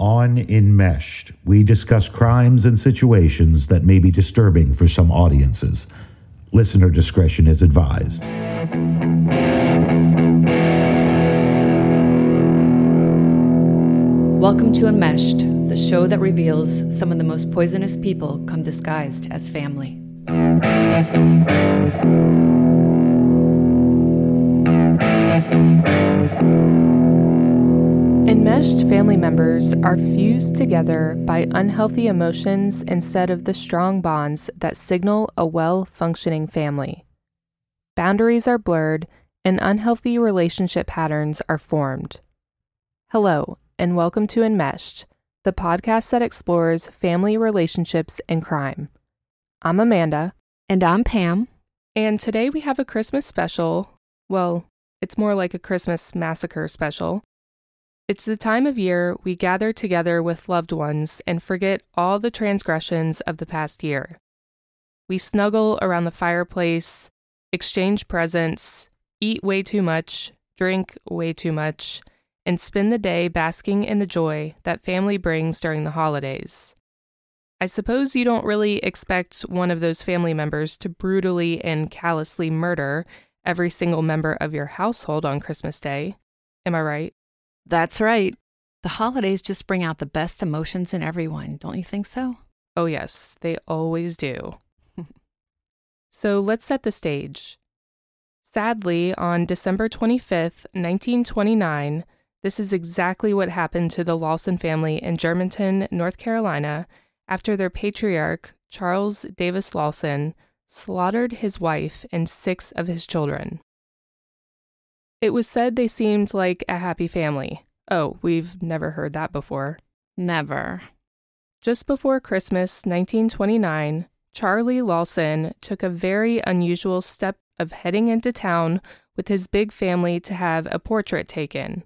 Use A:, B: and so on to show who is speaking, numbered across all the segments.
A: On Enmeshed, we discuss crimes and situations that may be disturbing for some audiences. Listener discretion is advised.
B: Welcome to Enmeshed, the show that reveals some of the most poisonous people come disguised as family.
C: Enmeshed family members are fused together by unhealthy emotions instead of the strong bonds that signal a well functioning family. Boundaries are blurred and unhealthy relationship patterns are formed. Hello, and welcome to Enmeshed, the podcast that explores family relationships and crime. I'm Amanda.
B: And I'm Pam.
C: And today we have a Christmas special. Well, it's more like a Christmas massacre special. It's the time of year we gather together with loved ones and forget all the transgressions of the past year. We snuggle around the fireplace, exchange presents, eat way too much, drink way too much, and spend the day basking in the joy that family brings during the holidays. I suppose you don't really expect one of those family members to brutally and callously murder every single member of your household on Christmas Day. Am I right?
B: That's right. The holidays just bring out the best emotions in everyone, don't you think so?
C: Oh, yes, they always do. so let's set the stage. Sadly, on December 25th, 1929, this is exactly what happened to the Lawson family in Germantown, North Carolina, after their patriarch, Charles Davis Lawson, slaughtered his wife and six of his children. It was said they seemed like a happy family. Oh, we've never heard that before.
B: Never.
C: Just before Christmas 1929, Charlie Lawson took a very unusual step of heading into town with his big family to have a portrait taken.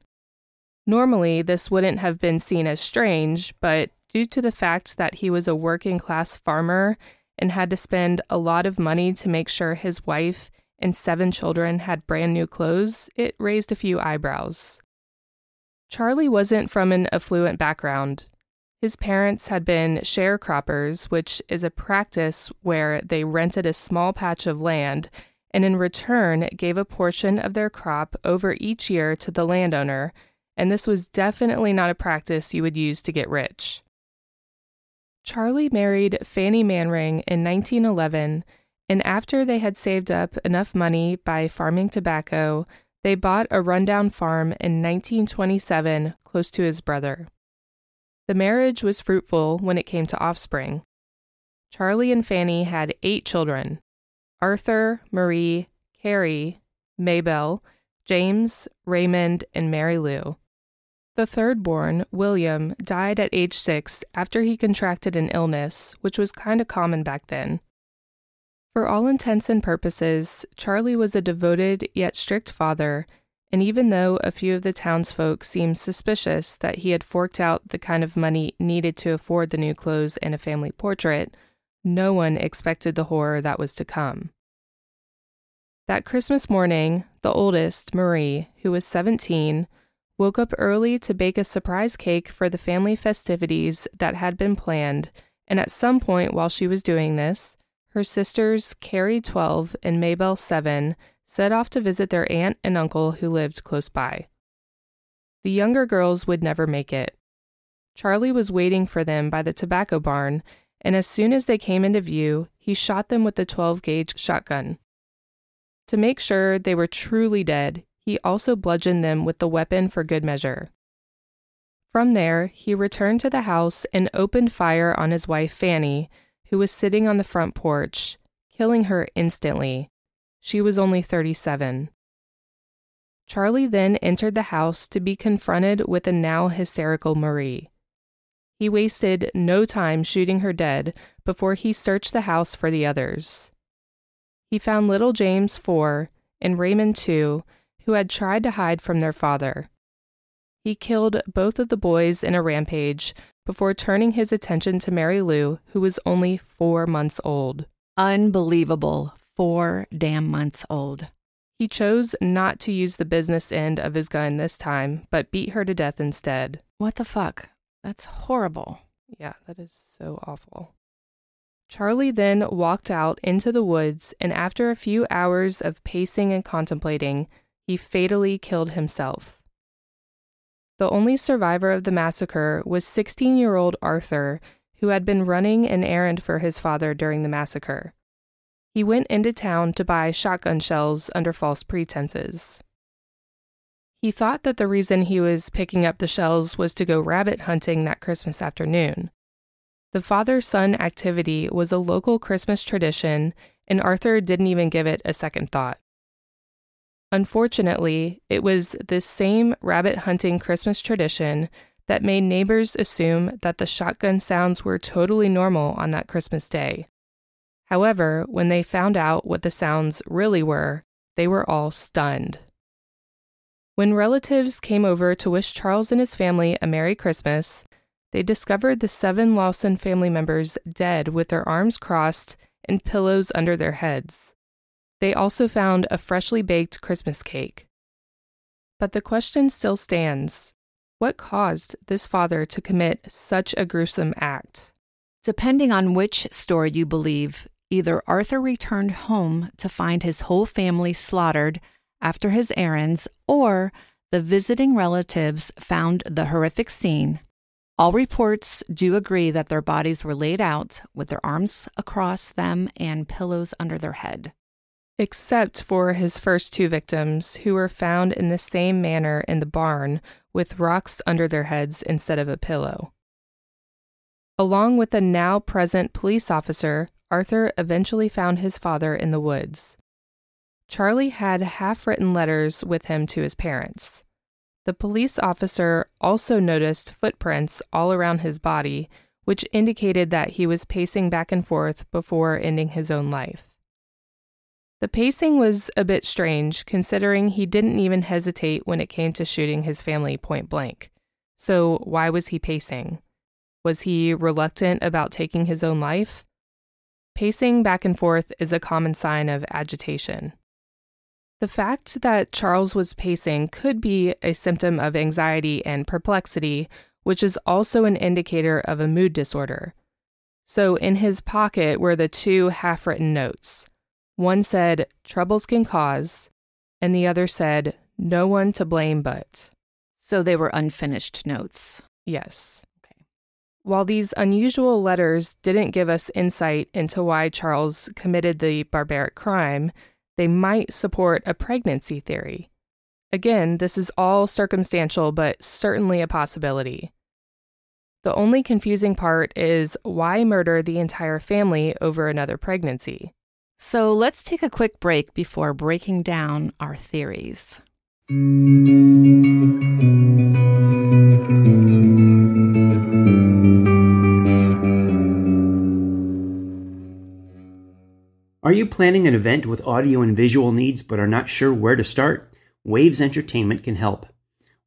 C: Normally, this wouldn't have been seen as strange, but due to the fact that he was a working class farmer and had to spend a lot of money to make sure his wife and seven children had brand new clothes, it raised a few eyebrows. Charlie wasn't from an affluent background. His parents had been sharecroppers, which is a practice where they rented a small patch of land and in return gave a portion of their crop over each year to the landowner, and this was definitely not a practice you would use to get rich. Charlie married Fanny Manring in 1911 and after they had saved up enough money by farming tobacco, they bought a rundown farm in 1927 close to his brother. The marriage was fruitful when it came to offspring. Charlie and Fanny had eight children Arthur, Marie, Carrie, Maybelle, James, Raymond, and Mary Lou. The third born, William, died at age six after he contracted an illness, which was kind of common back then. For all intents and purposes, Charlie was a devoted yet strict father, and even though a few of the townsfolk seemed suspicious that he had forked out the kind of money needed to afford the new clothes and a family portrait, no one expected the horror that was to come. That Christmas morning, the oldest, Marie, who was 17, woke up early to bake a surprise cake for the family festivities that had been planned, and at some point while she was doing this, her sisters, Carrie 12 and Maybelle 7, set off to visit their aunt and uncle who lived close by. The younger girls would never make it. Charlie was waiting for them by the tobacco barn, and as soon as they came into view, he shot them with the 12 gauge shotgun. To make sure they were truly dead, he also bludgeoned them with the weapon for good measure. From there, he returned to the house and opened fire on his wife Fanny, who was sitting on the front porch, killing her instantly. She was only 37. Charlie then entered the house to be confronted with a now hysterical Marie. He wasted no time shooting her dead before he searched the house for the others. He found little James, 4, and Raymond, 2, who had tried to hide from their father. He killed both of the boys in a rampage before turning his attention to Mary Lou, who was only four months old.
B: Unbelievable. Four damn months old.
C: He chose not to use the business end of his gun this time, but beat her to death instead.
B: What the fuck? That's horrible.
C: Yeah, that is so awful. Charlie then walked out into the woods, and after a few hours of pacing and contemplating, he fatally killed himself. The only survivor of the massacre was 16 year old Arthur, who had been running an errand for his father during the massacre. He went into town to buy shotgun shells under false pretenses. He thought that the reason he was picking up the shells was to go rabbit hunting that Christmas afternoon. The father son activity was a local Christmas tradition, and Arthur didn't even give it a second thought. Unfortunately, it was this same rabbit hunting Christmas tradition that made neighbors assume that the shotgun sounds were totally normal on that Christmas day. However, when they found out what the sounds really were, they were all stunned. When relatives came over to wish Charles and his family a Merry Christmas, they discovered the seven Lawson family members dead with their arms crossed and pillows under their heads. They also found a freshly baked Christmas cake. But the question still stands what caused this father to commit such a gruesome act?
B: Depending on which story you believe, either Arthur returned home to find his whole family slaughtered after his errands, or the visiting relatives found the horrific scene. All reports do agree that their bodies were laid out with their arms across them and pillows under their head.
C: Except for his first two victims, who were found in the same manner in the barn with rocks under their heads instead of a pillow. Along with the now present police officer, Arthur eventually found his father in the woods. Charlie had half written letters with him to his parents. The police officer also noticed footprints all around his body, which indicated that he was pacing back and forth before ending his own life. The pacing was a bit strange, considering he didn't even hesitate when it came to shooting his family point blank. So, why was he pacing? Was he reluctant about taking his own life? Pacing back and forth is a common sign of agitation. The fact that Charles was pacing could be a symptom of anxiety and perplexity, which is also an indicator of a mood disorder. So, in his pocket were the two half written notes. One said, Troubles can cause, and the other said, No one to blame but.
B: So they were unfinished notes.
C: Yes. Okay. While these unusual letters didn't give us insight into why Charles committed the barbaric crime, they might support a pregnancy theory. Again, this is all circumstantial, but certainly a possibility. The only confusing part is why murder the entire family over another pregnancy?
B: So let's take a quick break before breaking down our theories.
D: Are you planning an event with audio and visual needs but are not sure where to start? Waves Entertainment can help.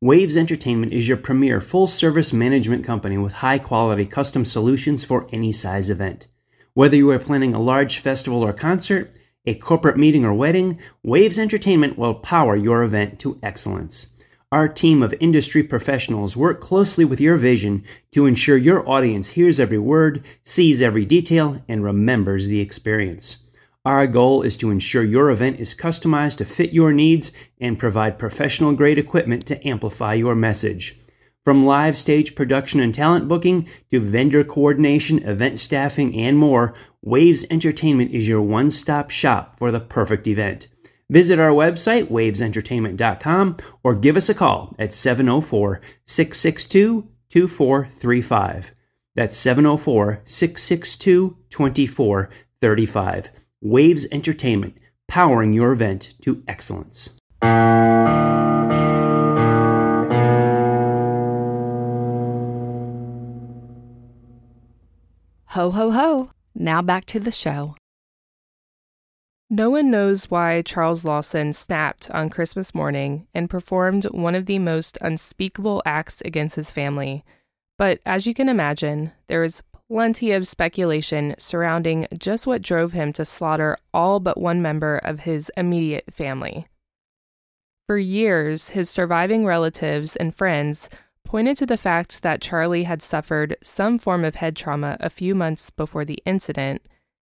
D: Waves Entertainment is your premier full service management company with high quality custom solutions for any size event. Whether you are planning a large festival or concert, a corporate meeting or wedding, Waves Entertainment will power your event to excellence. Our team of industry professionals work closely with your vision to ensure your audience hears every word, sees every detail, and remembers the experience. Our goal is to ensure your event is customized to fit your needs and provide professional grade equipment to amplify your message. From live stage production and talent booking to vendor coordination, event staffing, and more, Waves Entertainment is your one stop shop for the perfect event. Visit our website, wavesentertainment.com, or give us a call at 704 662 2435. That's 704 662 2435. Waves Entertainment, powering your event to excellence.
B: Ho, ho, ho. Now back to the show.
C: No one knows why Charles Lawson snapped on Christmas morning and performed one of the most unspeakable acts against his family. But as you can imagine, there is plenty of speculation surrounding just what drove him to slaughter all but one member of his immediate family. For years, his surviving relatives and friends pointed to the fact that Charlie had suffered some form of head trauma a few months before the incident,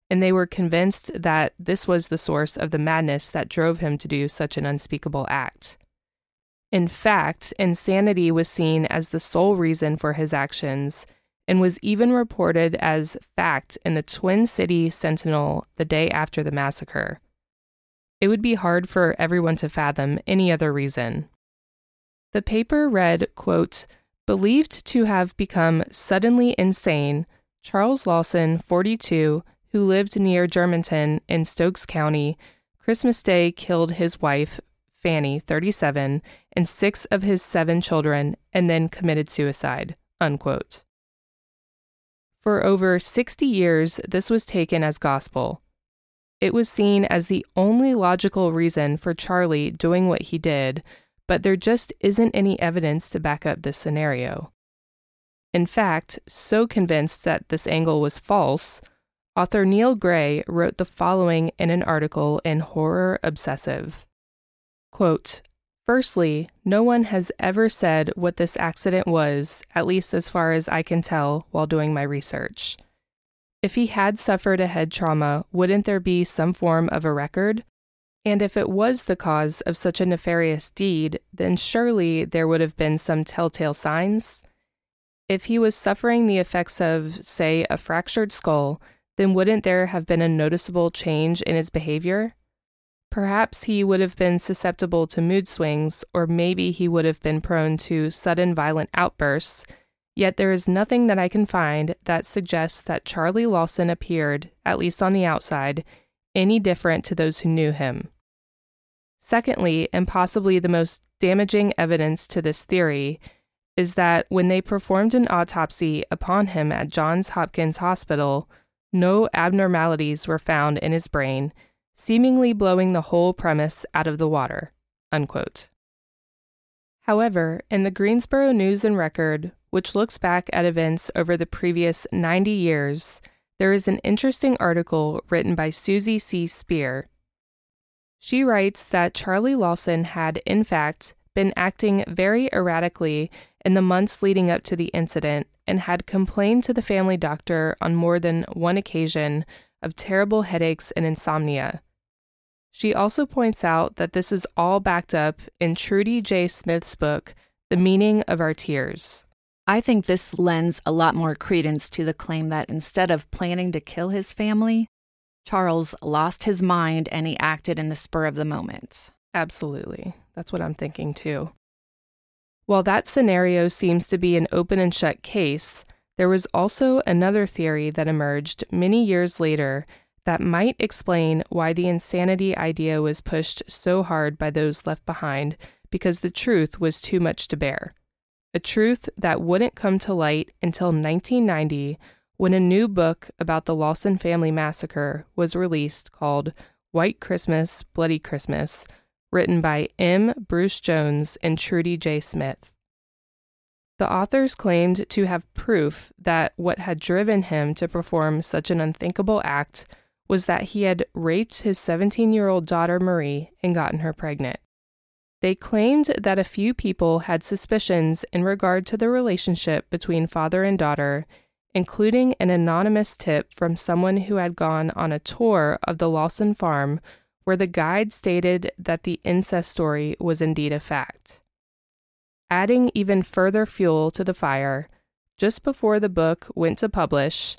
C: and they were convinced that this was the source of the madness that drove him to do such an unspeakable act. In fact, insanity was seen as the sole reason for his actions and was even reported as fact in the Twin City Sentinel the day after the massacre. It would be hard for everyone to fathom any other reason. The paper read, quote, believed to have become suddenly insane, Charles Lawson, 42, who lived near Germantown in Stokes County, Christmas Day killed his wife, Fanny, 37, and six of his seven children, and then committed suicide. Unquote. For over 60 years, this was taken as gospel. It was seen as the only logical reason for Charlie doing what he did, but there just isn't any evidence to back up this scenario. In fact, so convinced that this angle was false, author Neil Gray wrote the following in an article in Horror Obsessive. Quote, Firstly, no one has ever said what this accident was, at least as far as I can tell while doing my research. If he had suffered a head trauma, wouldn't there be some form of a record? And if it was the cause of such a nefarious deed, then surely there would have been some telltale signs. If he was suffering the effects of, say, a fractured skull, then wouldn't there have been a noticeable change in his behavior? Perhaps he would have been susceptible to mood swings, or maybe he would have been prone to sudden violent outbursts. Yet there is nothing that I can find that suggests that Charlie Lawson appeared, at least on the outside, any different to those who knew him. Secondly, and possibly the most damaging evidence to this theory, is that when they performed an autopsy upon him at Johns Hopkins Hospital, no abnormalities were found in his brain seemingly blowing the whole premise out of the water. Unquote. However, in the Greensboro News and Record, which looks back at events over the previous 90 years, there is an interesting article written by Susie C. Speer. She writes that Charlie Lawson had, in fact, been acting very erratically in the months leading up to the incident and had complained to the family doctor on more than one occasion of terrible headaches and insomnia. She also points out that this is all backed up in Trudy J. Smith's book, The Meaning of Our Tears.
B: I think this lends a lot more credence to the claim that instead of planning to kill his family, Charles lost his mind and he acted in the spur of the moment.
C: Absolutely. That's what I'm thinking too. While that scenario seems to be an open and shut case, there was also another theory that emerged many years later that might explain why the insanity idea was pushed so hard by those left behind because the truth was too much to bear. A truth that wouldn't come to light until 1990 when a new book about the Lawson family massacre was released called White Christmas, Bloody Christmas, written by M. Bruce Jones and Trudy J. Smith. The authors claimed to have proof that what had driven him to perform such an unthinkable act was that he had raped his 17 year old daughter Marie and gotten her pregnant. They claimed that a few people had suspicions in regard to the relationship between father and daughter, including an anonymous tip from someone who had gone on a tour of the Lawson farm where the guide stated that the incest story was indeed a fact. Adding even further fuel to the fire, just before the book went to publish,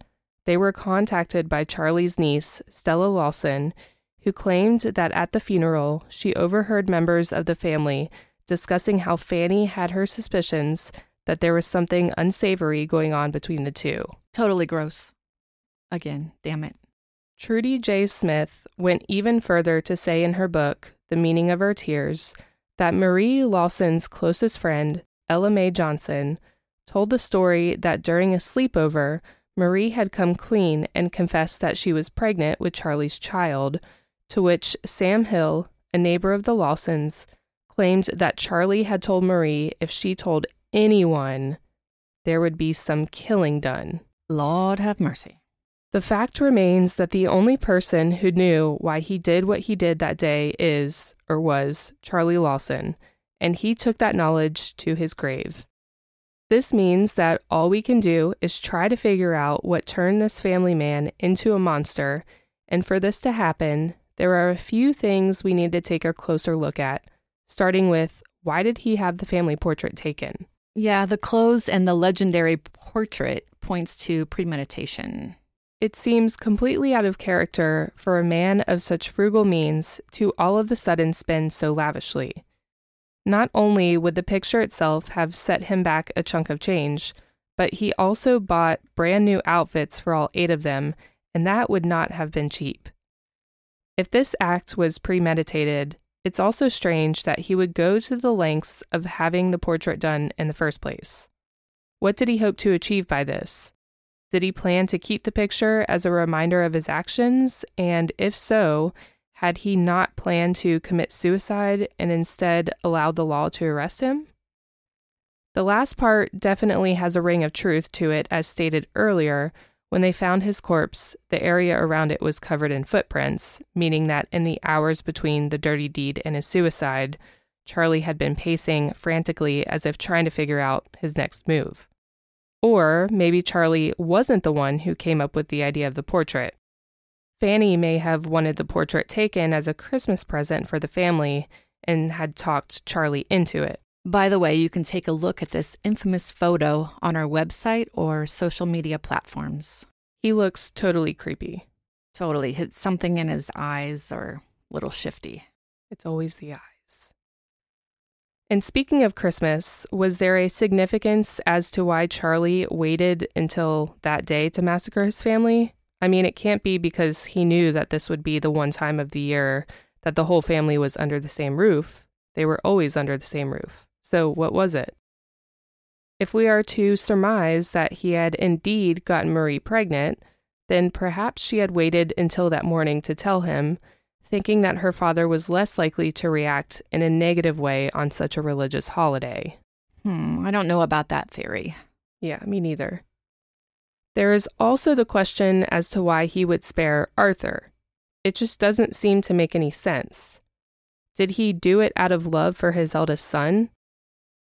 C: they were contacted by Charlie's niece, Stella Lawson, who claimed that at the funeral she overheard members of the family discussing how Fanny had her suspicions that there was something unsavory going on between the two.
B: Totally gross. Again, damn it.
C: Trudy J. Smith went even further to say in her book, The Meaning of Our Tears, that Marie Lawson's closest friend, Ella Mae Johnson, told the story that during a sleepover, Marie had come clean and confessed that she was pregnant with Charlie's child, to which Sam Hill, a neighbor of the Lawsons, claimed that Charlie had told Marie if she told anyone, there would be some killing done.
B: Lord have mercy.
C: The fact remains that the only person who knew why he did what he did that day is, or was, Charlie Lawson, and he took that knowledge to his grave. This means that all we can do is try to figure out what turned this family man into a monster, and for this to happen, there are a few things we need to take a closer look at, starting with why did he have the family portrait taken?
B: Yeah, the clothes and the legendary portrait points to premeditation.
C: It seems completely out of character for a man of such frugal means to all of a sudden spend so lavishly. Not only would the picture itself have set him back a chunk of change, but he also bought brand new outfits for all eight of them, and that would not have been cheap. If this act was premeditated, it's also strange that he would go to the lengths of having the portrait done in the first place. What did he hope to achieve by this? Did he plan to keep the picture as a reminder of his actions? And if so, had he not planned to commit suicide and instead allowed the law to arrest him? The last part definitely has a ring of truth to it, as stated earlier. When they found his corpse, the area around it was covered in footprints, meaning that in the hours between the dirty deed and his suicide, Charlie had been pacing frantically as if trying to figure out his next move. Or maybe Charlie wasn't the one who came up with the idea of the portrait. Fanny may have wanted the portrait taken as a Christmas present for the family and had talked Charlie into it.
B: By the way, you can take a look at this infamous photo on our website or social media platforms.
C: He looks totally creepy.
B: Totally. Hit something in his eyes or a little shifty.
C: It's always the eyes. And speaking of Christmas, was there a significance as to why Charlie waited until that day to massacre his family? I mean, it can't be because he knew that this would be the one time of the year that the whole family was under the same roof. They were always under the same roof. So, what was it? If we are to surmise that he had indeed gotten Marie pregnant, then perhaps she had waited until that morning to tell him thinking that her father was less likely to react in a negative way on such a religious holiday.
B: Hmm, I don't know about that theory.
C: Yeah, me neither. There is also the question as to why he would spare Arthur. It just doesn't seem to make any sense. Did he do it out of love for his eldest son?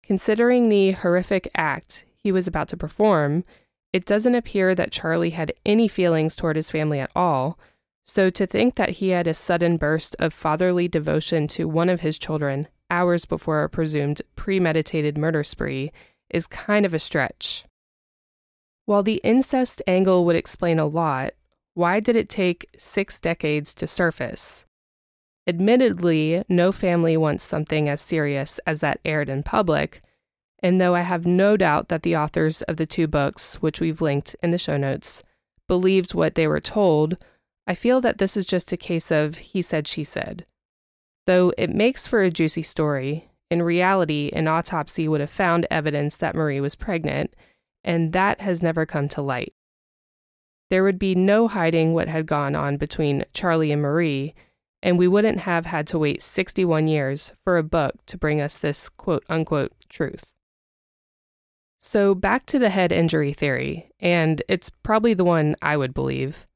C: Considering the horrific act he was about to perform, it doesn't appear that Charlie had any feelings toward his family at all, so to think that he had a sudden burst of fatherly devotion to one of his children hours before a presumed premeditated murder spree is kind of a stretch. While the incest angle would explain a lot, why did it take six decades to surface? Admittedly, no family wants something as serious as that aired in public, and though I have no doubt that the authors of the two books, which we've linked in the show notes, believed what they were told, I feel that this is just a case of he said, she said. Though it makes for a juicy story, in reality, an autopsy would have found evidence that Marie was pregnant, and that has never come to light. There would be no hiding what had gone on between Charlie and Marie, and we wouldn't have had to wait 61 years for a book to bring us this quote unquote truth. So, back to the head injury theory, and it's probably the one I would believe.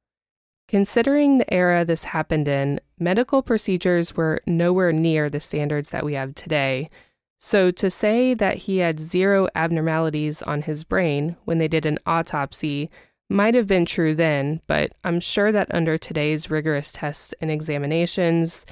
C: Considering the era this happened in, medical procedures were nowhere near the standards that we have today. So, to say that he had zero abnormalities on his brain when they did an autopsy might have been true then, but I'm sure that under today's rigorous tests and examinations,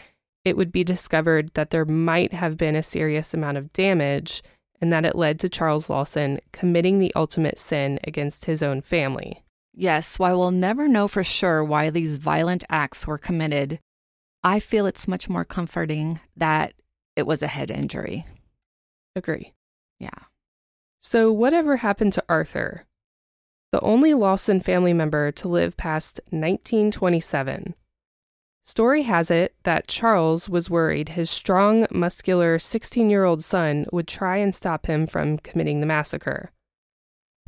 C: it would be discovered that there might have been a serious amount of damage and that it led to Charles Lawson committing the ultimate sin against his own family.
B: Yes, while we'll never know for sure why these violent acts were committed, I feel it's much more comforting that it was a head injury.
C: Agree.
B: Yeah.
C: So, whatever happened to Arthur? The only Lawson family member to live past 1927. Story has it that Charles was worried his strong, muscular 16 year old son would try and stop him from committing the massacre.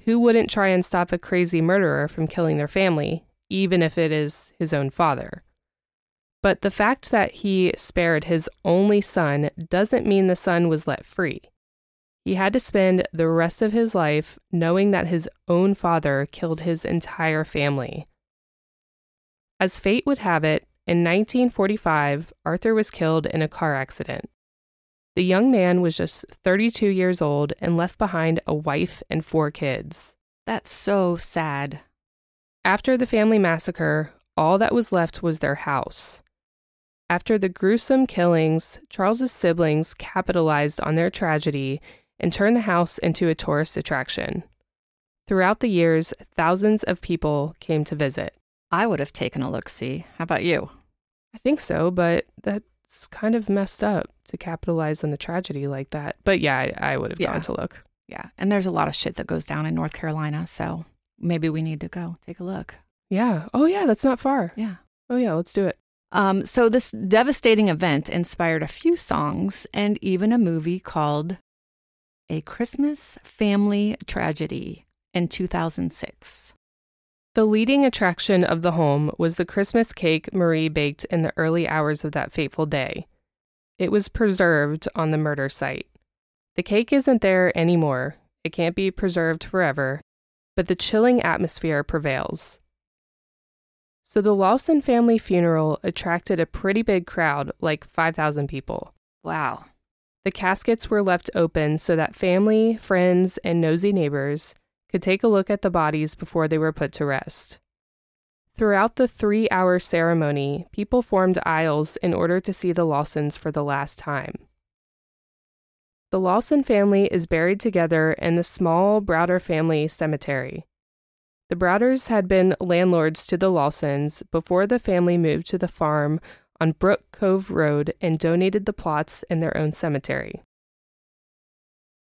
C: Who wouldn't try and stop a crazy murderer from killing their family, even if it is his own father? But the fact that he spared his only son doesn't mean the son was let free. He had to spend the rest of his life knowing that his own father killed his entire family. As fate would have it, in 1945, Arthur was killed in a car accident. The young man was just 32 years old and left behind a wife and four kids.
B: That's so sad.
C: After the family massacre, all that was left was their house. After the gruesome killings, Charles's siblings capitalized on their tragedy and turned the house into a tourist attraction. Throughout the years, thousands of people came to visit.
B: I would have taken a look see. How about you?
C: I think so, but that's kind of messed up to capitalize on the tragedy like that. But yeah, I, I would have
B: Yeah.
C: gone to look.
B: Yeah. And there's a lot of shit that goes down in North Carolina. So maybe we need to go take a look.
C: Yeah. Oh, yeah, that's not far.
B: Yeah.
C: Oh, yeah, let's do it.
B: Um, so this devastating event inspired a few songs and even a movie called A Christmas Family Tragedy in 2006.
C: The leading attraction of the home was the Christmas cake Marie baked in the early hours of that fateful day. It was preserved on the murder site. The cake isn't there anymore. It can't be preserved forever, but the chilling atmosphere prevails. So the Lawson family funeral attracted a pretty big crowd, like 5,000 people.
B: Wow.
C: The caskets were left open so that family, friends, and nosy neighbors could take a look at the bodies before they were put to rest. Throughout the three hour ceremony, people formed aisles in order to see the Lawsons for the last time. The Lawson family is buried together in the small Browder family cemetery. The Browders had been landlords to the Lawsons before the family moved to the farm on Brook Cove Road and donated the plots in their own cemetery.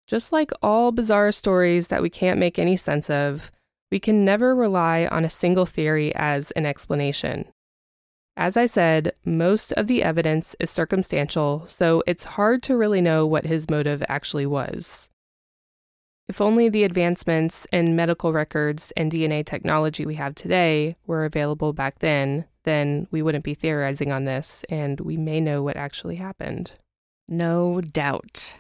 C: Just like all bizarre stories that we can't make any sense of, we can never rely on a single theory as an explanation. As I said, most of the evidence is circumstantial, so it's hard to really know what his motive actually was. If only the advancements in medical records and DNA technology we have today were available back then, then we wouldn't be theorizing on this and we may know what actually happened.
B: No doubt.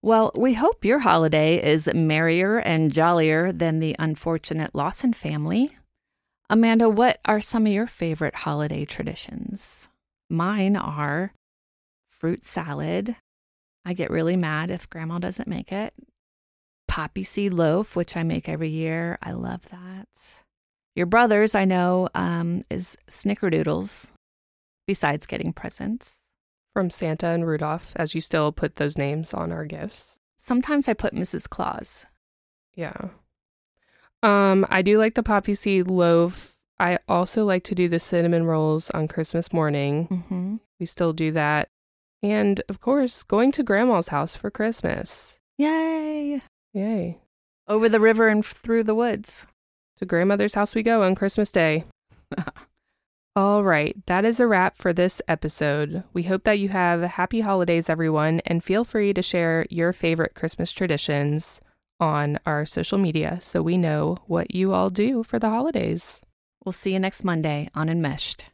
B: Well, we hope your holiday is merrier and jollier than the unfortunate Lawson family. Amanda, what are some of your favorite holiday traditions? Mine are fruit salad. I get really mad if grandma doesn't make it. Poppy seed loaf, which I make every year. I love that. Your brother's, I know, um, is snickerdoodles, besides getting presents.
C: From Santa and Rudolph, as you still put those names on our gifts.
B: Sometimes I put Mrs. Claus.
C: Yeah. Um, I do like the poppy seed loaf. I also like to do the cinnamon rolls on Christmas morning.
B: Mm-hmm.
C: We still do that. And of course, going to grandma's house for Christmas.
B: Yay!
C: Yay.
B: Over the river and through the woods.
C: To grandmother's house we go on Christmas Day. All right, that is a wrap for this episode. We hope that you have happy holidays, everyone, and feel free to share your favorite Christmas traditions on our social media so we know what you all do for the holidays.
B: We'll see you next Monday on Enmeshed.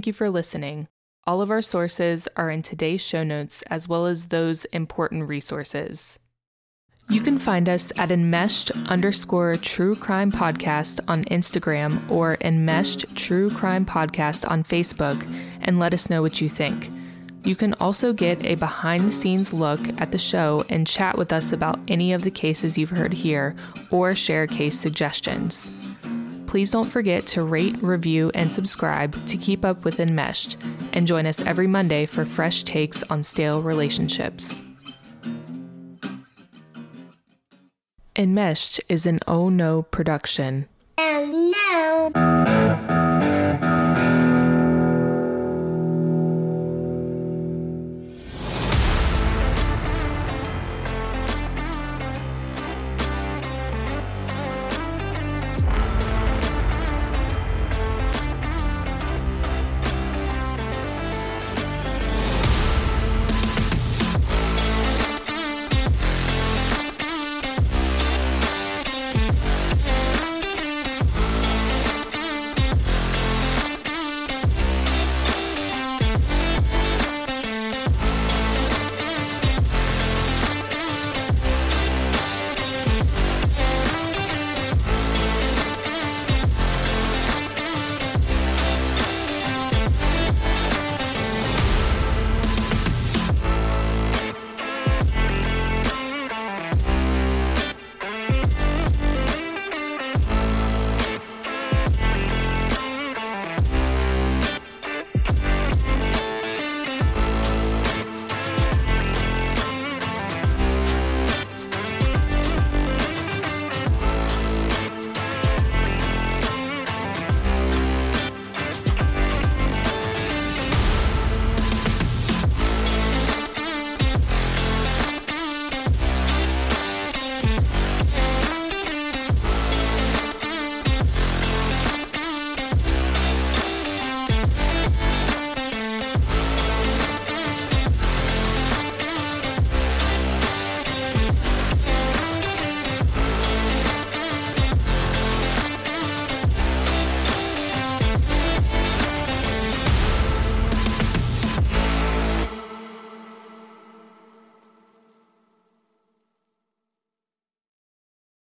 C: Thank you for listening. All of our sources are in today's show notes, as well as those important resources. You can find us at enmeshed underscore true crime podcast on Instagram or enmeshed true crime podcast on Facebook and let us know what you think. You can also get a behind the scenes look at the show and chat with us about any of the cases you've heard here or share case suggestions. Please don't forget to rate, review, and subscribe to keep up with Enmeshed, and join us every Monday for fresh takes on stale relationships. Enmeshed is an Oh No production.
E: Oh no.